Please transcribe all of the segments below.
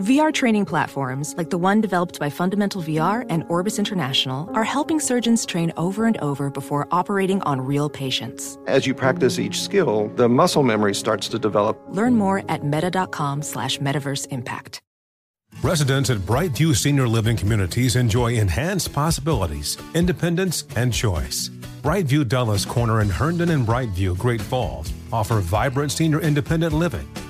VR training platforms, like the one developed by Fundamental VR and Orbis International, are helping surgeons train over and over before operating on real patients. As you practice each skill, the muscle memory starts to develop. Learn more at meta.com slash metaverse impact. Residents at Brightview Senior Living Communities enjoy enhanced possibilities, independence, and choice. Brightview Dulles Corner in Herndon and Brightview, Great Falls offer vibrant senior independent living,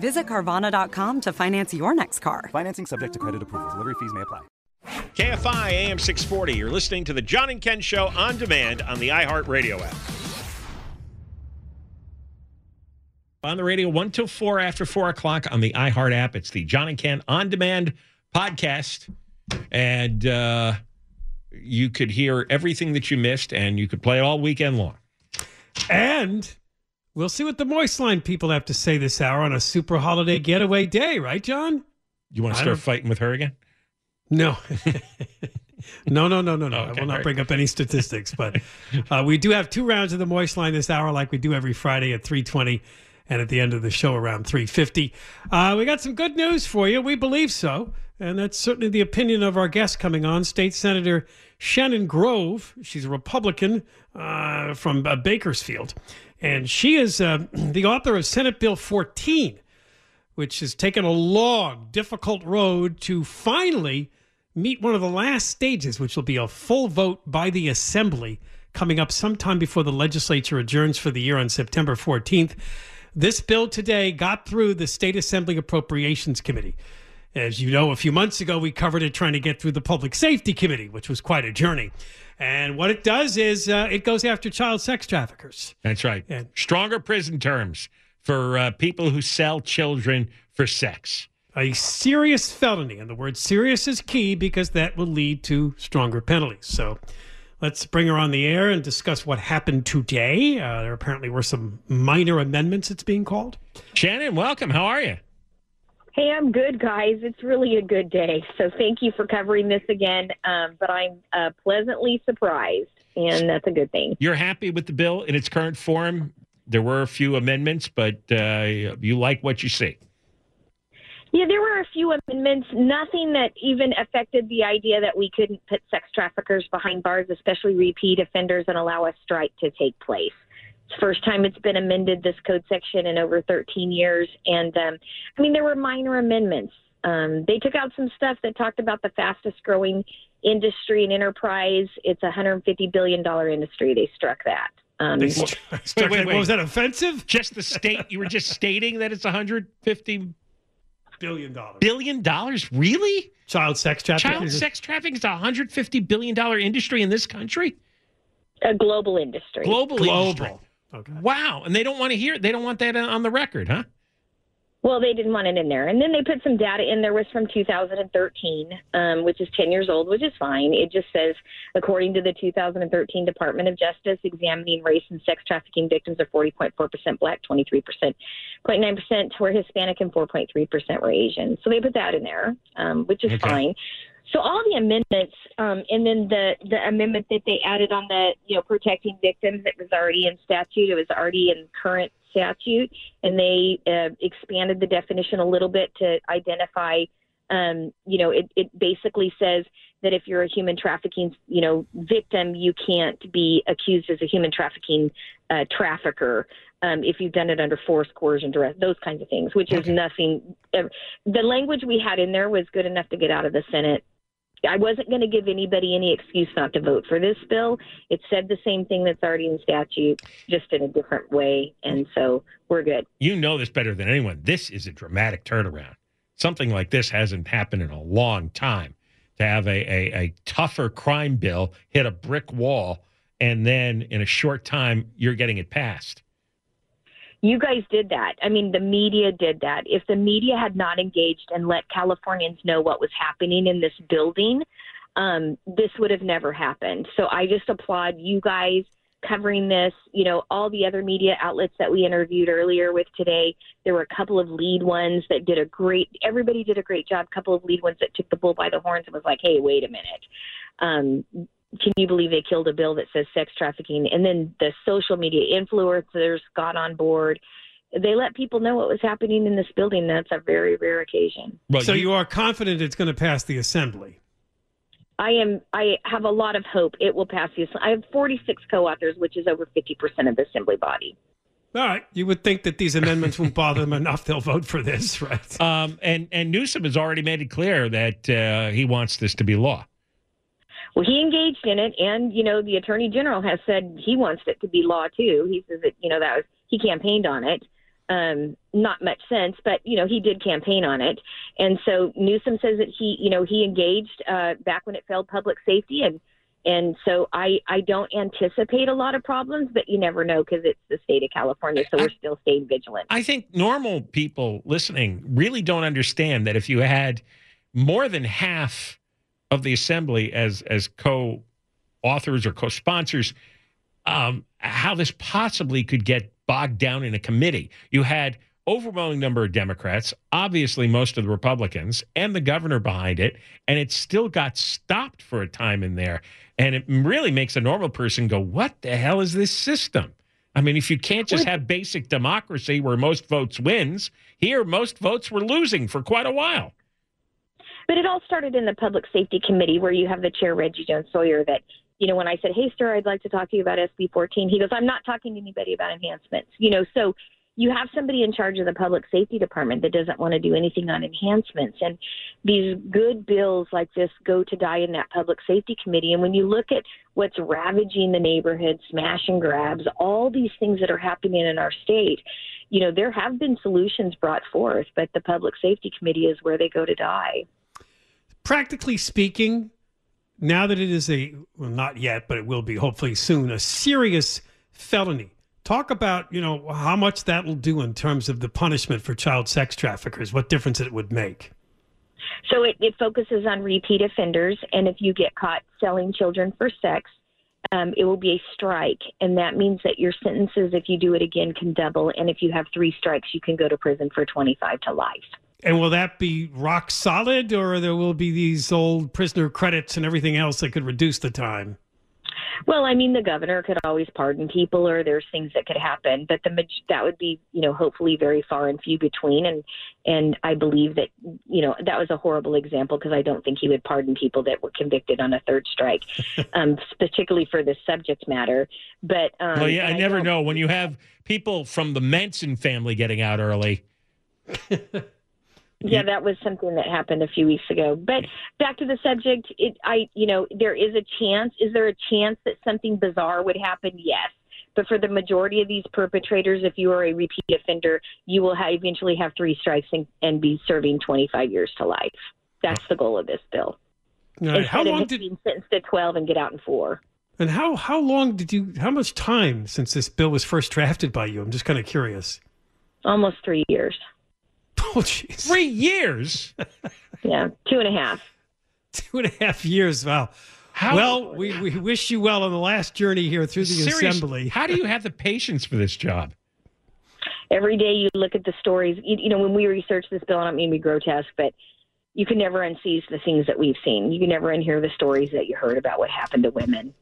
Visit Carvana.com to finance your next car. Financing subject to credit approval. Delivery fees may apply. KFI AM 640. You're listening to the John and Ken Show on demand on the iHeartRadio app. On the radio, 1 till 4 after 4 o'clock on the iHeart app. It's the John and Ken on demand podcast. And uh, you could hear everything that you missed, and you could play it all weekend long. And we'll see what the Moist Line people have to say this hour on a super holiday getaway day, right, John? You want to start fighting with her again? No. no, no, no, no, no. Okay, I will not right. bring up any statistics, but uh, we do have two rounds of the Moist Line this hour, like we do every Friday at 320 and at the end of the show around 350. Uh, we got some good news for you. We believe so. And that's certainly the opinion of our guest coming on, State Senator Shannon Grove. She's a Republican uh, from uh, Bakersfield. And she is uh, the author of Senate Bill 14, which has taken a long, difficult road to finally meet one of the last stages, which will be a full vote by the Assembly coming up sometime before the legislature adjourns for the year on September 14th. This bill today got through the State Assembly Appropriations Committee. As you know, a few months ago, we covered it trying to get through the Public Safety Committee, which was quite a journey. And what it does is uh, it goes after child sex traffickers. That's right. And- Stronger prison terms for uh, people who sell children for sex. a serious felony. And the word serious is key because that will lead to stronger penalties. So let's bring her on the air and discuss what happened today. Uh, there apparently were some minor amendments, it's being called. Shannon, welcome. How are you? Hey, I'm good, guys. It's really a good day. So thank you for covering this again. Um, but I'm uh, pleasantly surprised, and that's a good thing. You're happy with the bill in its current form. There were a few amendments, but uh, you like what you see. Yeah, there were a few amendments, nothing that even affected the idea that we couldn't put sex traffickers behind bars, especially repeat offenders, and allow a strike to take place. It's the first time it's been amended, this code section, in over 13 years. And um, I mean, there were minor amendments. Um, they took out some stuff that talked about the fastest growing industry and enterprise. It's a $150 billion industry. They struck that. Um, They struck Wait, wait, that- wait. Was that offensive? Just the state, you were just stating that it's 150 Billion dollars. billion dollars. Really? Child sex trafficking. Child is- sex trafficking is a 150 billion dollar industry in this country. a global industry. Global, industry. Global. Okay. Wow, and they don't want to hear. it. They don't want that on the record, huh? Well, they didn't want it in there. And then they put some data in there was from 2013, um, which is 10 years old, which is fine. It just says, according to the 2013 Department of Justice, examining race and sex trafficking victims are 40.4% black, 23.9% were Hispanic, and 4.3% were Asian. So they put that in there, um, which is Okay. fine. So all the amendments, um, and then the the amendment that they added on the you know protecting victims, it was already in statute. It was already in current statute, and they uh, expanded the definition a little bit to identify Um, you know, it, it basically says that if you're a human trafficking, you know, victim, you can't be accused as a human trafficking uh, trafficker um, if you've done it under force, coercion, duress, those kinds of things, which is nothing. The language we had in there was good enough to get out of the Senate. I wasn't going to give anybody any excuse not to vote for this bill. It said the same thing that's already in statute, just in a different way, and so we're good. You know this better than anyone. This is a dramatic turnaround. Something like this hasn't happened in a long time. To have a, a, a tougher crime bill hit a brick wall, and then in a short time, you're getting it passed. You guys did that. I mean, the media did that. If the media had not engaged and let Californians know what was happening in this building, um, this would have never happened. So I just applaud you guys covering this. You know, all the other media outlets that we interviewed earlier with today, there were a couple of lead ones that did a great, everybody did a great job. A couple of lead ones that took the bull by the horns and was like, hey, wait a minute. Um, can you believe they killed a bill that says sex trafficking? And then the social media influencers got on board. They let people know what was happening in this building. That's a very rare occasion. Well, so you, you are confident it's going to pass the assembly. I am. I have a lot of hope it will pass the. I have 46 co-authors, which is over 50 percent of the assembly body. All right, you would think that these amendments won't bother them enough; they'll vote for this, right? Um, and and Newsom has already made it clear that uh, he wants this to be law. Well, he engaged in it, and you know the attorney general has said he wants it to be law too. He says that you know that was he campaigned on it. Um, not much sense, but you know he did campaign on it, and so Newsom says that he you know he engaged uh, back when it failed public safety, and and so I I don't anticipate a lot of problems, but you never know because it's the state of California, so we're still staying vigilant. I think normal people listening really don't understand that if you had more than half of the assembly as as co-authors or co-sponsors, um, how this possibly could get bogged down in a committee. You had overwhelming number of Democrats, obviously most of the Republicans, and the governor behind it, and it still got stopped for a time in there. And it really makes a normal person go, "What the hell is this system?" I mean, if you can't just have basic democracy where most votes wins, here most votes were losing for quite a while. But it all started in the Public Safety Committee where you have the chair, Reggie Jones Sawyer, that, you know, when I said, hey, sir, I'd like to talk to you about SB 14, he goes, I'm not talking to anybody about enhancements. You know, so you have somebody in charge of the public safety department that doesn't want to do anything on enhancements. And these good bills like this go to die in that public safety committee. And when you look at what's ravaging the neighborhood, smash and grabs, all these things that are happening in our state, you know, there have been solutions brought forth, but the public safety committee is where they go to die practically speaking, now that it is a well, not yet, but it will be hopefully soon, a serious felony. Talk about you know how much that will do in terms of the punishment for child sex traffickers. What difference it would make. So it, it focuses on repeat offenders, and if you get caught selling children for sex, um, it will be a strike, and that means that your sentences, if you do it again, can double. And if you have three strikes, you can go to prison for 25 to life. And will that be rock solid, or there will be these old prisoner credits and everything else that could reduce the time? Well, I mean, the governor could always pardon people, or there's things that could happen, but the that would be, you know, hopefully very far and few between. And and I believe that, you know, that was a horrible example because I don't think he would pardon people that were convicted on a third strike, um, particularly for this subject matter. But um, well, yeah, I never know when you have people from the Manson family getting out early. Yeah, that was something that happened a few weeks ago. But back to the subject, it, I, you know, there is a chance. Is there a chance that something bizarre would happen? Yes. But for the majority of these perpetrators, if you are a repeat offender, you will have, eventually have three strikes and, and be serving 25 years to life. That's the goal of this bill. Right. How long did being sentenced to 12 and get out in four? And how how long did you? How much time since this bill was first drafted by you? I'm just kind of curious. Almost three years. Oh, jeez. Three years? yeah, two and a half. Two and a half years. Wow. How, well, we, we wish you well on the last journey here through the serious, assembly. how do you have the patience for this job? Every day you look at the stories. You, you know, when we research this bill, I don't mean to be grotesque, but you can never unsee the things that we've seen. You can never unhear the stories that you heard about what happened to women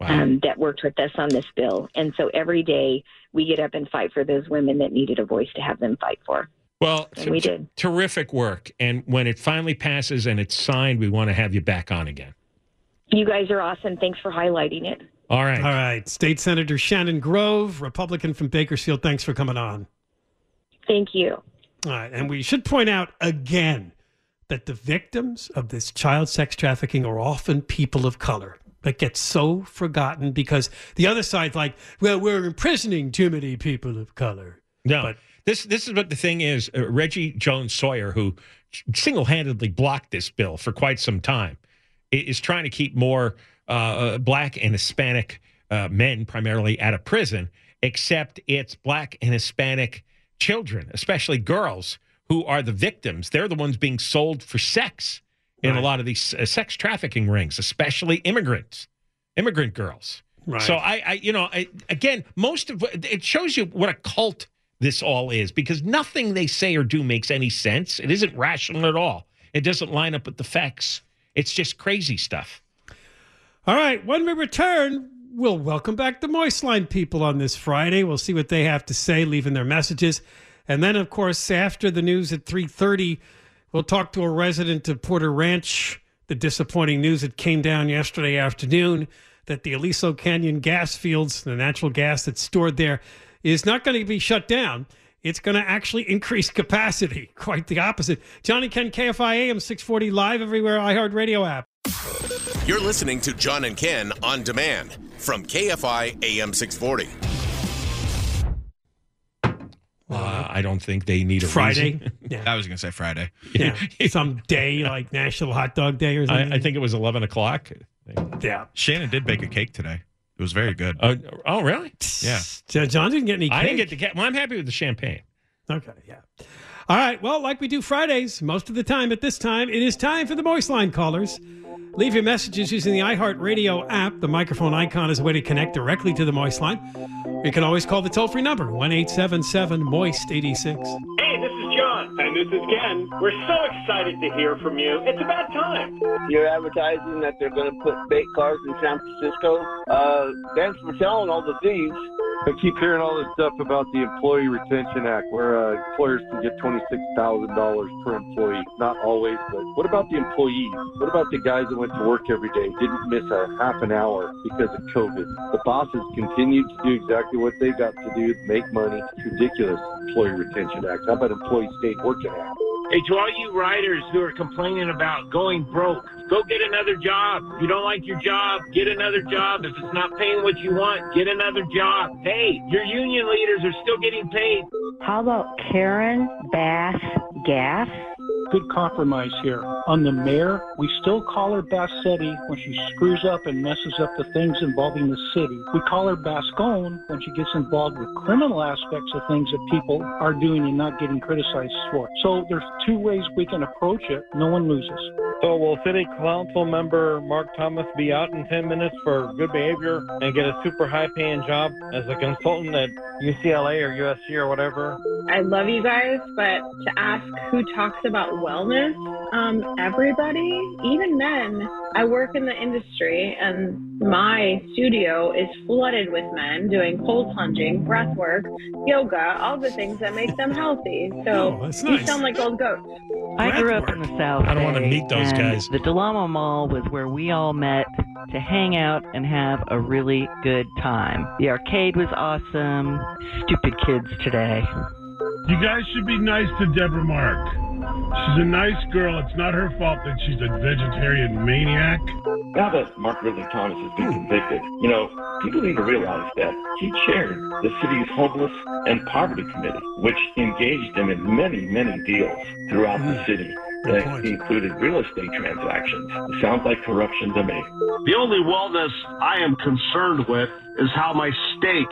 wow. um, that worked with us on this bill. And so every day we get up and fight for those women that needed a voice to have them fight for. Well, And we did. terrific work. And when it finally passes and it's signed, we want to have you back on again. You guys are awesome. Thanks for highlighting it. All right. All right. State Senator Shannon Grove, Republican from Bakersfield, thanks for coming on. Thank you. All right. And we should point out again that the victims of this child sex trafficking are often people of color. That gets so forgotten because the other side's like, well, we're imprisoning too many people of color. No, But- this this is what the thing is. Uh, Reggie Jones Sawyer, who single handedly blocked this bill for quite some time, is trying to keep more uh, uh, black and Hispanic uh, men primarily out of prison. Except it's black and Hispanic children, especially girls, who are the victims. They're the ones being sold for sex in a lot of these uh, sex trafficking rings, especially immigrants, immigrant girls. Right. So I, I you know, I, again, most of it shows you what a cult this all is because nothing they say or do makes any sense. It isn't rational at all. It doesn't line up with the facts. It's just crazy stuff. All right, when we return, we'll welcome back the Moist Line people on this Friday. We'll see what they have to say, leaving their messages. And then, of course, after the news at 3.30, we'll talk to a resident of Porter Ranch. The disappointing news that came down yesterday afternoon that the Aliso Canyon gas fields, the natural gas that's stored there, is not going to be shut down. It's going to actually increase capacity. Quite the opposite. John and Ken, KFI AM 640 live everywhere, iHeartRadio app. You're listening to John and Ken on demand from KFI AM 640. Uh, I don't think they need a Friday. reason. Yeah. I was going to say Friday. yeah, some day like National Hot Dog Day or something. I, I think it was 11 o'clock. yeah. Shannon did bake a cake today. It was very good. Uh, oh, really? Yeah. Jo- John didn't get any. Cake. I didn't get the cat. Well, I'm happy with the champagne. Okay, yeah. All right. Well, like we do Fridays, most of the time at this time, it is time for the Moist Line callers. Leave your messages using the iHeartRadio app. The microphone icon is a way to connect directly to the Moist Line. You can always call the toll free number, 1 877 Moist 86. And this is Ken. We're so excited to hear from you. It's about time. You're advertising that they're going to put bait cars in San Francisco. Uh, thanks for telling all the thieves. I keep hearing all this stuff about the Employee Retention Act, where uh, employers can get twenty-six thousand dollars per employee. Not always, but what about the employees? What about the guys that went to work every day, didn't miss a half an hour because of COVID? The bosses continued to do exactly what they got to do, make money. It's ridiculous. Employee Retention Act. How about Employee State Working Act? Hey, to all you writers who are complaining about going broke, go get another job. If you don't like your job, get another job. If it's not paying what you want, get another job. Hey, your union leaders are still getting paid. How about Karen Bass Gas? Good compromise here. On the mayor, we still call her Bassetti when she screws up and messes up the things involving the city. We call her Bascone when she gets involved with criminal aspects of things that people are doing and not getting criticized for. So there's two ways we can approach it. No one loses. So will City Council member Mark Thomas be out in 10 minutes for good behavior and get a super high paying job as a consultant at UCLA or USC or whatever? I love you guys, but to ask who talks about wellness, um, everybody, even men. I work in the industry and my studio is flooded with men doing cold plunging, breath work, yoga, all the things that make them healthy. So Oh, that's you sound like old goats. I grew up in the South. I don't wanna meet those and guys. The Del Amo Mall was where we all met to hang out and have a really good time. The arcade was awesome. Stupid kids today. You guys should be nice to Deborah Mark. She's a nice girl. It's not her fault that she's a vegetarian maniac. Now that Mark Ridley Thomas has been convicted, you know, people need to realize that he chaired the city's homeless and poverty committee, which engaged him in many, many deals throughout the mm. city that included real estate transactions. It sounds like corruption to me. The only wellness I am concerned with is how my steak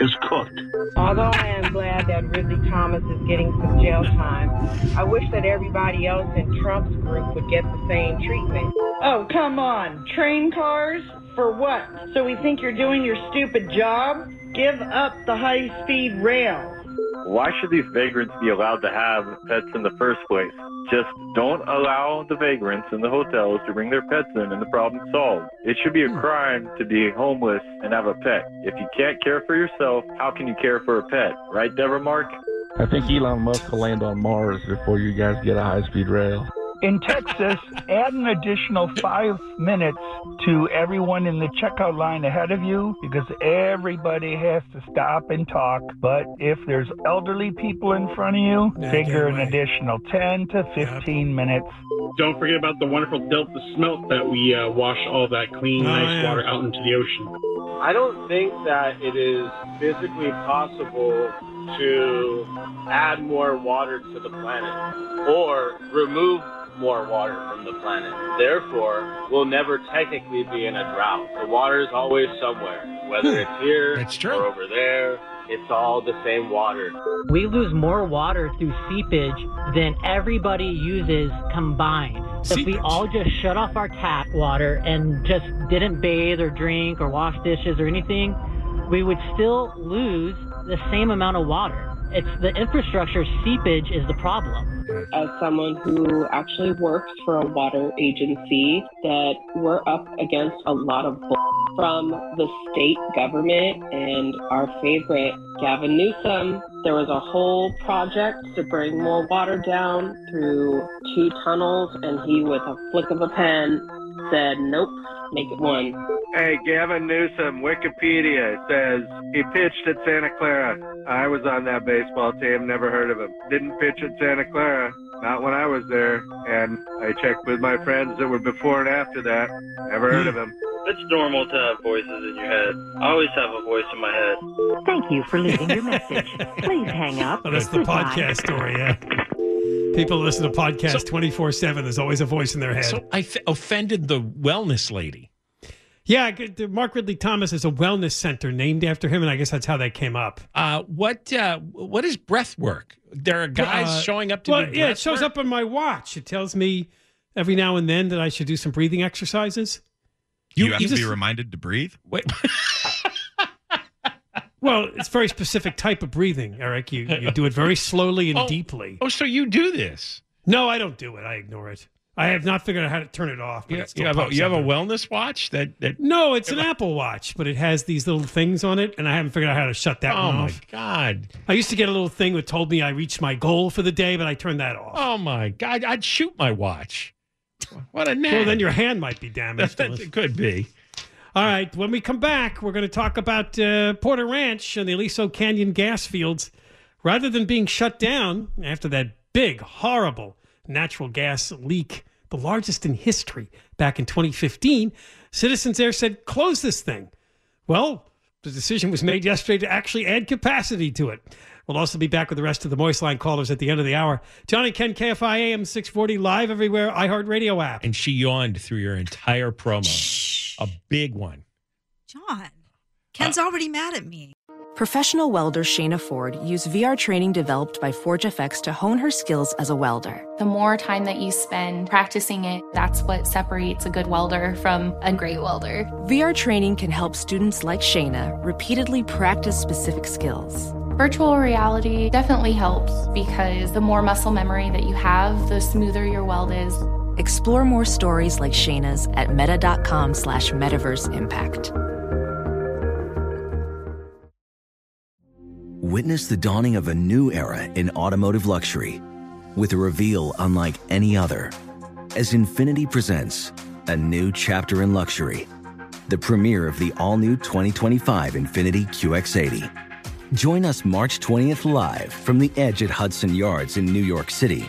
is cooked. Although I am glad that Ridley Thomas is getting some jail time, I wish that everybody else in Trump's group would get the same treatment. Oh, come on. Train cars? For what? So we think you're doing your stupid job? Give up the high speed rail. Why should these vagrants be allowed to have pets in the first place? Just don't allow the vagrants in the hotels to bring their pets in and the problem's solved. It should be a hmm. crime to be homeless and have a pet. If you can't care for yourself, how can you care for a pet? Right, Deborah Mark? I think Elon Musk will land on Mars before you guys get a high speed rail. In Texas, add an additional five minutes to everyone in the checkout line ahead of you because everybody has to stop and talk. But if there's elderly people in front of you, Yeah, figure an get away. additional 10 to 15 minutes. Don't forget about the wonderful Delta smelt that we uh, wash all that clean, Oh, nice yeah. water out into the ocean. I don't think that it is physically possible to add more water to the planet or remove more water from the planet. Therefore, we'll never technically be in a drought. The water is always somewhere, whether it's here or over there. It's all the same water. We lose more water through seepage than everybody uses combined. So if we all just shut off our tap water and just didn't bathe or drink or wash dishes or anything, we would still lose the same amount of water. It's the infrastructure seepage is the problem. as someone who actually works for a water agency that we're up against a lot of bull from the state government and our favorite Gavin Newsom. There was a whole project to bring more water down through two tunnels, and he, with a flick of a pen, said, "Nope, make it one." Hey, Gavin Newsom, Wikipedia says he pitched at Santa Clara. I was on that baseball team, never heard of him. Didn't pitch at Santa Clara, not when I was there. And I checked with my friends that were before and after that, never heard of him. It's normal to have voices in your head. I always have a voice in my head. Thank you for leaving your message. Please hang up. Oh, that's the Goodbye. podcast story, yeah. People listen to podcasts 24 7. There's always a voice in their head. So I f- offended the wellness lady. yeah, I get- the Mark Ridley Thomas is a wellness center named after him, and I guess that's how that came up. Uh, what uh, what is breath work? There are guys Uh, showing up to well, do yeah, it shows work? up on my watch. It tells me every now and then that I should do some breathing exercises. You, have to just- be reminded to breathe. Wait. Well, it's very specific type of breathing, Eric. You you do it very slowly and Oh, deeply. Oh, so you do this? No, I don't do it. I ignore it. I have not figured out how to turn it off. But You, it you have a, you have a wellness watch that that. No, it's an Apple Watch, but it has these little things on it, and I haven't figured out how to shut that Oh one my off. god! I used to get a little thing that told me I reached my goal for the day, but I turned that off. Oh my god! I'd shoot my watch. What a nag. Well, then your hand might be damaged. it could be. All right, when we come back, we're going to talk about uh, Porter Ranch and the Aliso Canyon gas fields. Rather than being shut down after that big, horrible natural gas leak, the largest in history back in 2015, citizens there said, close this thing. Well, the decision was made yesterday to actually add capacity to it. We'll also be back with the rest of the Moist Line callers at the end of the hour. John and Ken, KFI AM 640, live everywhere, iHeartRadio app. And she yawned through your entire promo. A big one. John, Ken's uh, already mad at me. Professional welder Shayna Ford used VR training developed by ForgeFX to hone her skills as a welder. The more time that you spend practicing it, that's what separates a good welder from a great welder. VR training can help students like Shayna repeatedly practice specific skills. Virtual reality definitely helps because the more muscle memory that you have, the smoother your weld is. Explore more stories like Shayna's at meta.com slash metaverse impact. Witness the dawning of a new era in automotive luxury with a reveal unlike any other as Infiniti presents a new chapter in luxury, the premiere of the all new 2025 Infiniti QX80. Join us March 20th live from the edge at Hudson Yards in New York City,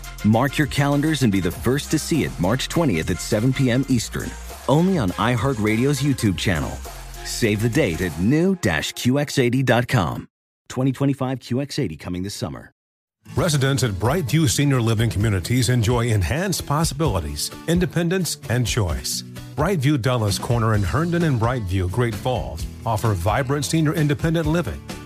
Mark your calendars and be the first to see it March 20th at 7 p.m. Eastern, only on iHeartRadio's YouTube channel. Save the date at new-QX80.com. 2025 QX80 coming this summer. Residents at Brightview Senior Living Communities enjoy enhanced possibilities, independence, and choice. Brightview Dulles Corner in Herndon and Brightview, Great Falls, offer vibrant senior independent living,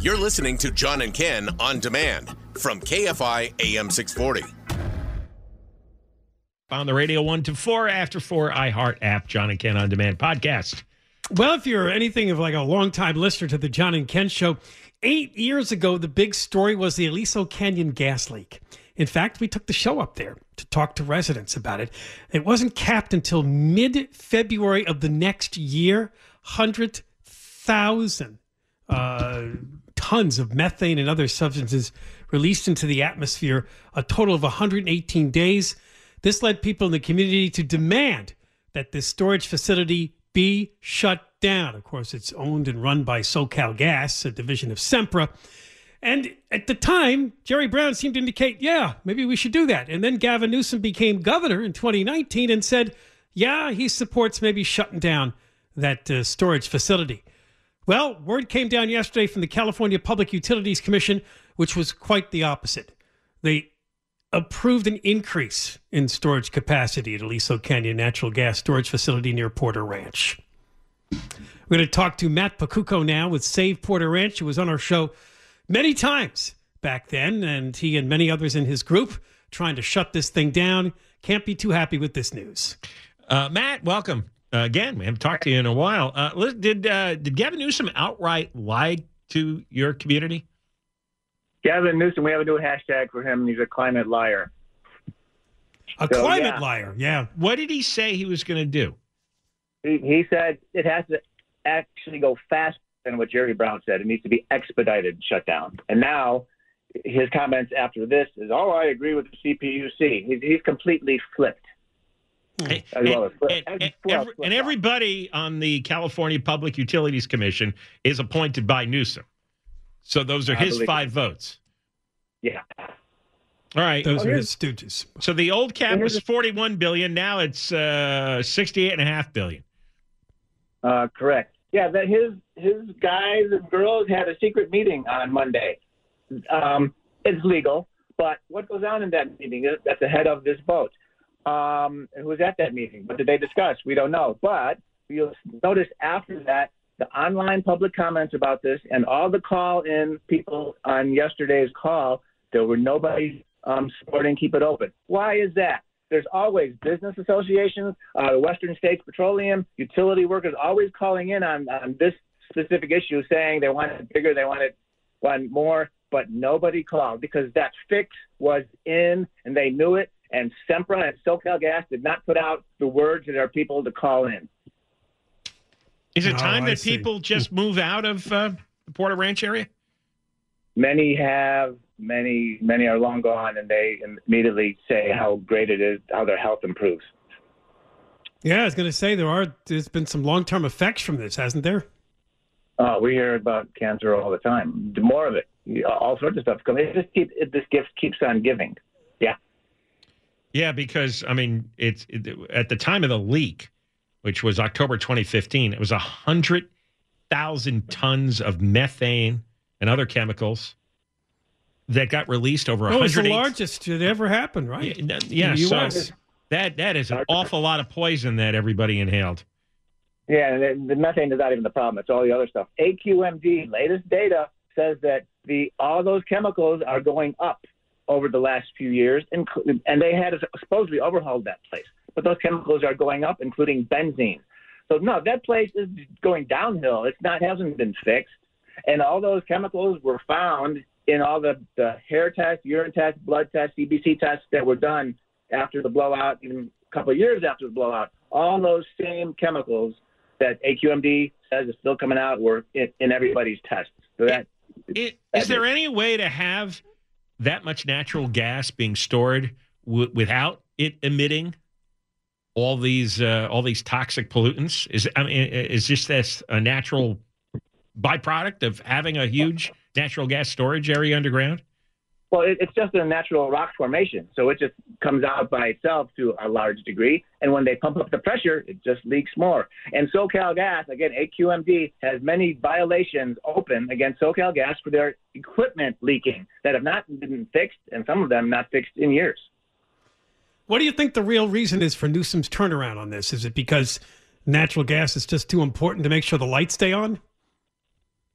You're listening to John and Ken on demand from KFI AM 640. On the radio one to four after four iHeart app, John and Ken on demand podcast. Well, if you're anything of like a longtime listener to the John and Ken show, eight years ago, the big story was the Aliso Canyon gas leak. In fact, we took the show up there to talk to residents about it. It wasn't capped until mid February of the next year. 100,000 uh, tons of methane and other substances released into the atmosphere, a total of 118 days. This led people in the community to demand that this storage facility be shut down. Of course, it's owned and run by SoCal Gas, a division of Sempra. And at the time, Jerry Brown seemed to indicate, yeah, maybe we should do that. And then Gavin Newsom became governor in 2019 and said, yeah, he supports maybe shutting down that uh, storage facility. Well, word came down yesterday from the California Public Utilities Commission, which was quite the opposite. They approved an increase in storage capacity at Aliso Canyon Natural Gas Storage Facility near Porter Ranch. We're going to talk to Matt Pakucko now with Save Porter Ranch, who was on our show many times back then, and he and many others in his group trying to shut this thing down. Can't be too happy with this news. Uh, Matt, welcome. Uh, again, we haven't talked to you in a while. Uh, did uh, did Gavin Newsom outright lie to your community? Gavin Newsom, we have a new hashtag for him. He's a climate liar. A so, climate yeah. liar, yeah. What did he say he was going to do? He, he said it has to actually go faster than what Jerry Brown said. It needs to be expedited shutdown. And now his comments after this is, oh, I agree with the CPUC. He's, he's completely flipped. And, and, and, every, and, everybody on the California Public Utilities Commission is appointed by Newsom. So those are his five votes. Yeah. All right. Those oh, are his stooges. So the old cap was 41 billion. Now it's uh, 68 and a half billion. Uh, correct. Yeah, that his his guys and girls had a secret meeting on Monday. Um, it's legal, but what goes on in that meeting? That's the head of this vote um, who was at that meeting. What did they discuss? We don't know. But you'll notice after that, the online public comments about this and all the call in people on yesterday's call, there were nobody um, supporting Keep It Open. Why is that? There's always business associations, uh, Western States Petroleum, utility workers always calling in on, on this specific issue saying they want it bigger, they want it more, but nobody called because that fix was in and they knew it and Sempra and SoCal Gas did not put out the word to their people to call in. Is it oh, time oh, that see. people just move out of uh, the Porter Ranch area? Many have. Many many are long gone, and they immediately say how great it is, how their health improves. Yeah, I was going to say there are. There's been some long term effects from this, hasn't there? Uh, we hear about cancer all the time. More of it, all sorts of stuff. It just keep, it, this gift keeps on giving. Yeah. Yeah, because I mean, it's it, at the time of the leak, which was October 2015, it was a hundred thousand tons of methane and other chemicals that got released over a hundred. was the largest that ever happened, right? Yeah, yeah so that that is an awful lot of poison that everybody inhaled. Yeah, and the methane is not even the problem; it's all the other stuff. AQMD latest data says that the all those chemicals are going up over the last few years, and, and they had supposedly overhauled that place. But those chemicals are going up, including benzene. So no, that place is going downhill. It's not hasn't been fixed, and all those chemicals were found in all the, the hair tests, urine tests, blood tests, CBC tests that were done after the blowout, even a couple of years after the blowout. All those same chemicals that AQMD says is still coming out were in, in everybody's tests. So that I- Is there any way to have that much natural gas being stored w- without it emitting all these uh, all these toxic pollutants? Is I mean, is just this a natural byproduct of having a huge natural gas storage area underground? Well, it, it's just a natural rock formation, so it just comes out by itself to a large degree. And when they pump up the pressure, it just leaks more. And SoCal Gas, again, AQMD has many violations open against SoCal Gas for their equipment leaking that have not been fixed, and some of them not fixed in years. What do you think the real reason is for Newsom's turnaround on this? Is it because natural gas is just too important to make sure the lights stay on?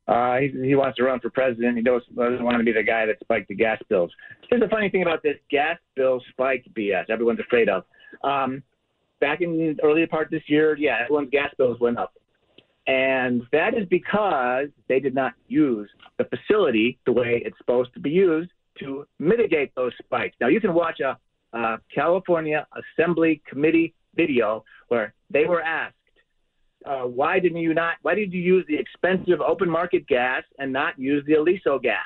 Uh, he, he wants to run for president. He doesn't, doesn't want to be the guy that spiked the gas bills. Here's the funny thing about this gas bill spike BS everyone's afraid of. Um, back in the earlier part this year, yeah, everyone's gas bills went up. And that is because they did not use the facility the way it's supposed to be used to mitigate those spikes. Now, you can watch a, a California Assembly Committee video where they were asked, uh, why didn't you not? Why did you use the expensive open market gas and not use the Aliso gas?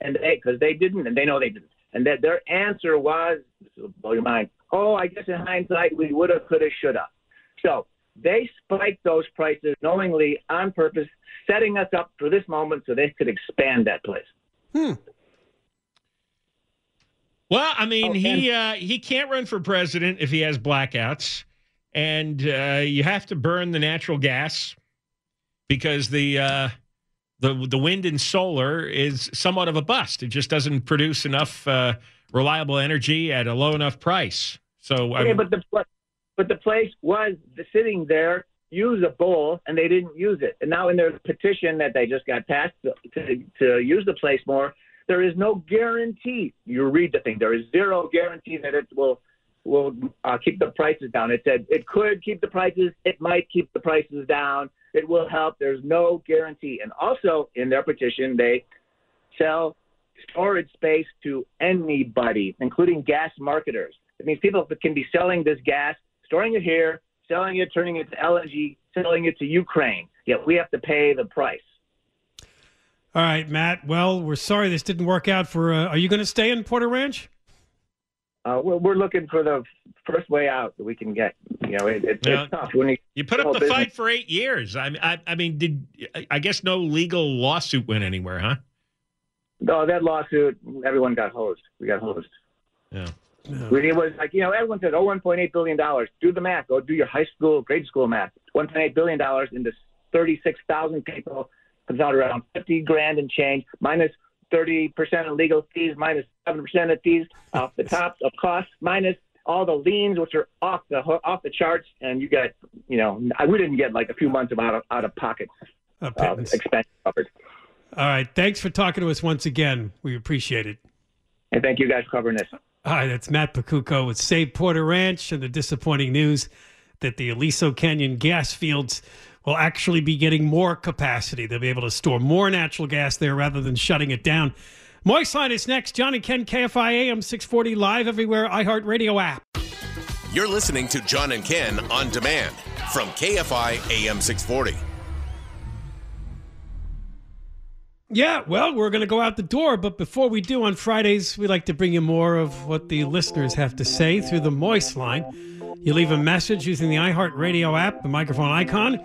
And they, because they didn't, and they know they didn't. And that their answer was, this will blow your mind. Oh, I guess in hindsight we woulda, coulda, shoulda. So they spiked those prices knowingly on purpose, setting us up for this moment so they could expand that place. Hmm. Well, I mean, Oh, he uh, he can't run for president if he has blackouts, and uh, you have to burn the natural gas because the uh, the the wind and solar is somewhat of a bust. It just doesn't produce enough uh, reliable energy at a low enough price. So, I'm- but the but the place was sitting there usable, and they didn't use it. And now in their petition that they just got passed to, to, to use the place more, there is no guarantee. You read the thing. There is zero guarantee that it will will uh, keep the prices down. It said it could keep the prices. It might keep the prices down. It will help. There's no guarantee. And also in their petition, they sell storage space to anybody, including gas marketers. It means people can be selling this gas, storing it here, selling it, turning it to LNG, selling it to Ukraine. Yet we have to pay the price. All right, Matt. Well, we're sorry this didn't work out for. Uh, are you going to stay in Porter Ranch? Uh, we're, we're looking for the first way out that we can get. You know, it, it, Yeah. it's tough when you, you put up the business. fight for eight years. I, mean, I I mean, did I guess no legal lawsuit went anywhere, huh? No, that lawsuit, everyone got hosed. We got hosed. Yeah. When it was like, you know, everyone said, oh, $1.8 billion. Do the math. Go do your high school, grade school math. $1.8 billion into 36,000 people comes out around 50 grand and change, minus 30% of legal fees, minus 7% of fees off the top of costs, minus all the liens, which are off the off the charts. And you get, you know, we didn't get like a few months of out of, out of pocket Uh, uh, expense covered. All right. Thanks for talking to us once again. We appreciate it. And thank you guys for covering this. Hi, that's Matt Pakucko with Save Porter Ranch and the disappointing news that the Aliso Canyon gas fields will actually be getting more capacity. They'll be able to store more natural gas there rather than shutting it down. Moist Line is next. John and Ken, KFI AM 640 live everywhere, iHeartRadio app. You're listening to John and Ken on demand from KFI AM 640. Yeah, well, we're going to go out the door, but before we do on Fridays, we like to bring you more of what the listeners have to say through the Moist line. You leave a message using the iHeartRadio app, the microphone icon,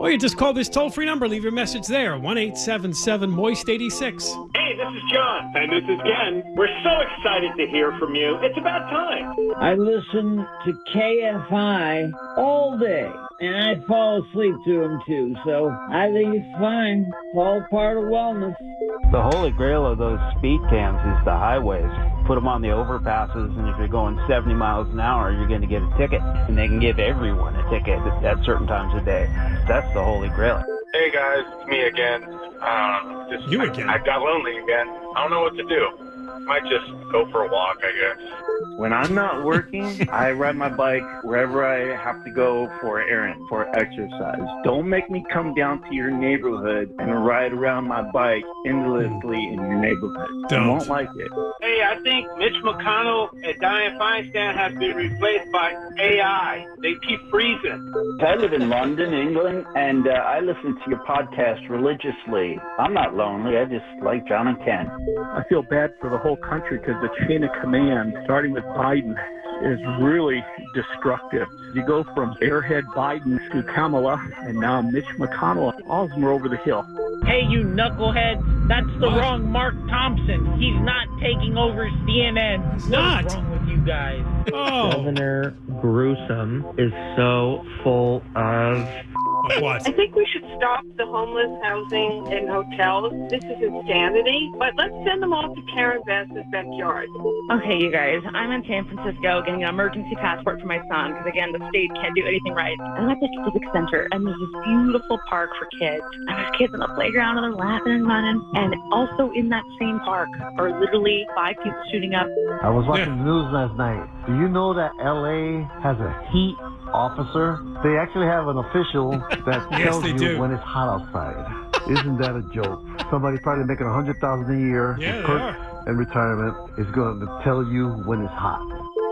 or you just call this toll free number, leave your message there 1 877 Moist 86. Hey, this is John. And this is Ken. We're so excited to hear from you. It's about time. I listen to KFI all day, and I fall asleep to them too, so I think it's fine. It's all part of wellness. The holy grail of those speed cams is the highways. Put them on the overpasses, and if you're going 70 miles an hour, you're going to get a ticket. And they can give everyone a ticket at certain times of day. That's the holy grail. Hey guys, it's me again. Um, just You I, again? I got lonely again. I don't know what to do. Might just go for a walk, I guess. When I'm not working, I ride my bike wherever I have to go for errand, for exercise. Don't make me come down to your neighborhood and ride around my bike endlessly in your neighborhood. Don't. I won't like it. Hey, I think Mitch McConnell and Dianne Feinstein have been replaced by AI. They keep freezing. I live in London, England, and uh, I listen to your podcast religiously. I'm not lonely. I just like John and Ken. I feel bad for the whole country because the chain of command, starting with Biden, is really destructive. You go from airhead Biden to Kamala, and now Mitch McConnell. All of them are over the hill. Hey, you knuckleheads, that's the wrong Mark Thompson. He's not taking over CNN. What's not. wrong with you guys? Oh. Governor Gruesome is so full of what? I think we should stop the homeless housing in hotels. This is insanity. But let's send them all to Karen Bass's backyard. Okay, you guys, I'm in San Francisco getting an emergency passport for my son because, again, the state can't do anything right. I'm at the civic center, and there's this beautiful park for kids. And there's kids on the playground, and they're laughing and running. And also in that same park are literally five people shooting up. I was watching the news last night. Do you know that LA has a heat officer? They actually have an official that Yes, tells you do. when it's hot outside. Isn't that a joke? Somebody probably making a hundred thousand a year Yeah, in they are. and retirement is going to tell you when it's hot.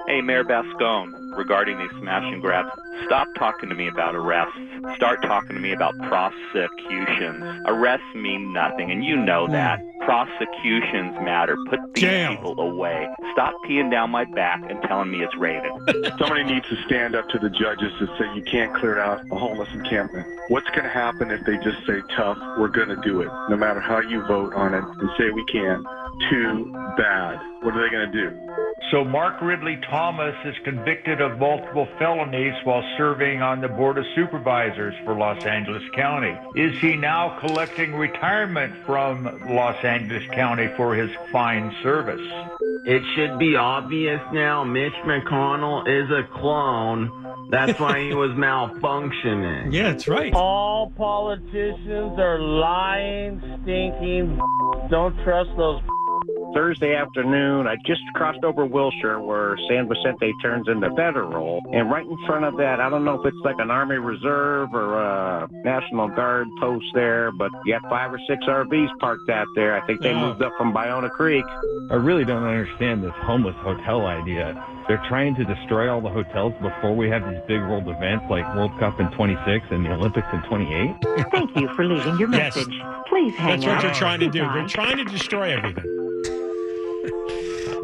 Hey, Mayor Bascone, regarding these smash and grabs, stop talking to me about arrests. Start talking to me about prosecutions. Arrests mean nothing, and you know hmm. that. Prosecutions matter. Put these Jail. people away. Stop peeing down my back and telling me it's rated. Somebody needs to stand up to the judges and say you can't clear out a homeless encampment. What's going to happen if they just say tough, we're going to do it, no matter how you vote on it and say we can? Too bad. What are they going to do? So Mark Ridley Thomas is convicted of multiple felonies while serving on the Board of Supervisors for Los Angeles County. Is he now collecting retirement from Los Angeles County for his fine service? It should be obvious now Mitch McConnell is a clone. That's why he was malfunctioning. Yeah, that's right. All politicians are lying, stinking. Don't trust those. Thursday afternoon, I just crossed over Wilshire where San Vicente turns into Federal. And right in front of that, I don't know if it's like an Army Reserve or a National Guard post there, but you got five or six RVs parked out there. I think they moved up from Ballona Creek. I really don't understand this homeless hotel idea. They're trying to destroy all the hotels before we have these big world events like World Cup in 26 and the Olympics in 28. Thank you for leaving your Yes. message. Please hang That's up. what they're trying to do. Goodbye. They're trying to destroy everything.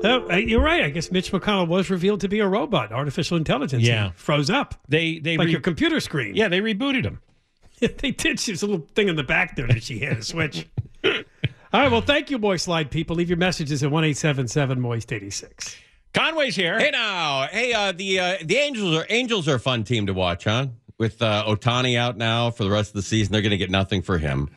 Oh, uh, you're right. I guess Mitch McConnell was revealed to be a robot, artificial intelligence. Yeah. He froze up. They they like re- your computer screen. Yeah, they rebooted him. they did. She's a little thing in the back there that she had a switch. All right. Well, thank you, Moist Line people. Leave your messages at one eight seven seven Moist eighty six. Conway's here. Hey now, hey, uh, the uh, the Angels are Angels are a fun team to watch, huh? With uh, Ohtani out now for the rest of the season, they're going to get nothing for him.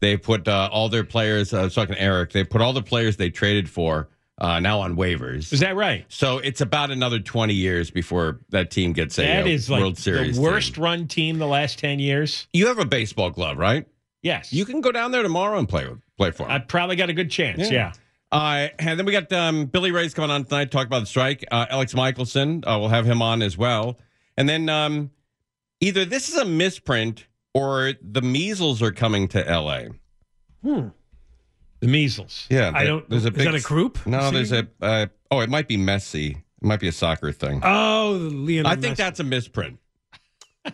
They put uh, all their players. Uh, I was talking to Eric. They put all the players they traded for uh, now on waivers. Is that right? So it's about another twenty years before that team gets a That uh, is like World Series. the team. worst run team the last ten years. You have a baseball glove, right? Yes. You can go down there tomorrow and play play for 'em. I probably got a good chance. Yeah. Uh, and then we got um, Billy Ray's coming on tonight. Talk about the strike. Uh, Alex Michaelsen, uh, we'll have him on as well. And then um, either this is a misprint or the measles are coming to L.A. Hmm. The measles. Yeah, I don't- There's a is that a group? No, See? there's a. Uh, oh, it might be Messi. It might be a soccer thing. Oh, Lionel. I think Messi. that's a misprint.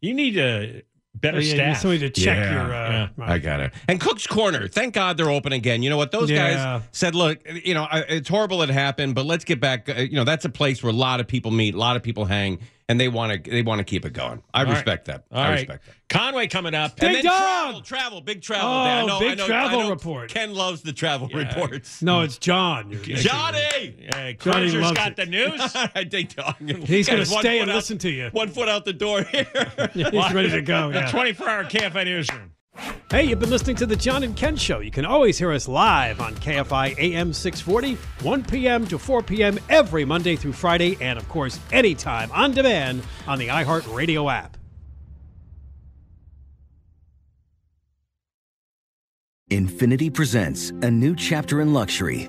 You need a better Oh, yeah, you need staff. somebody to check Yeah. your. Uh, Yeah. I got it. And Cook's Corner. Thank God they're open again. You know what? Those Yeah. guys said, look, you know, it's horrible it happened, but let's get back. uh, You know, that's a place where a lot of people meet, a lot of people hang, and they want to they want to keep it going. I All right. respect that. All I right. respect that. Conway coming up. And Big then dog! travel, travel, big travel. Oh. I know, big I know, travel I know report. Ken loves the travel reports. No, it's John. You're- Johnny. Yeah, Johnny Cruiser's loves got it. the news. I think dog. He's going to stay and out- listen to you. One foot out the door here. He's ready to go. The 24 hour KFI newsroom. Hey, you've been listening to the John and Ken Show. You can always hear us live on KFI AM 640, 1 p.m. to 4 p.m. every Monday through Friday, and of course, anytime on demand on the iHeartRadio app. Infiniti presents a new chapter in luxury,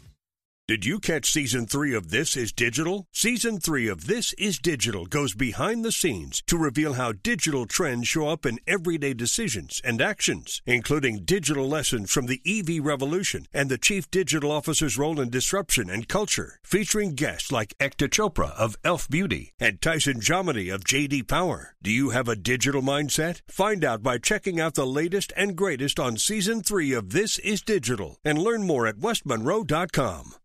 Did you catch season three of This Is Digital? Season three of This Is Digital goes behind the scenes to reveal how digital trends show up in everyday decisions and actions, including digital lessons from the EV revolution and the chief digital officer's role in disruption and culture, featuring guests like Ekta Chopra of Elf Beauty and Tyson Jominy of JD Power. Do you have a digital mindset? Find out by checking out the latest and greatest on season three of This Is Digital and learn more at westmonroe.com.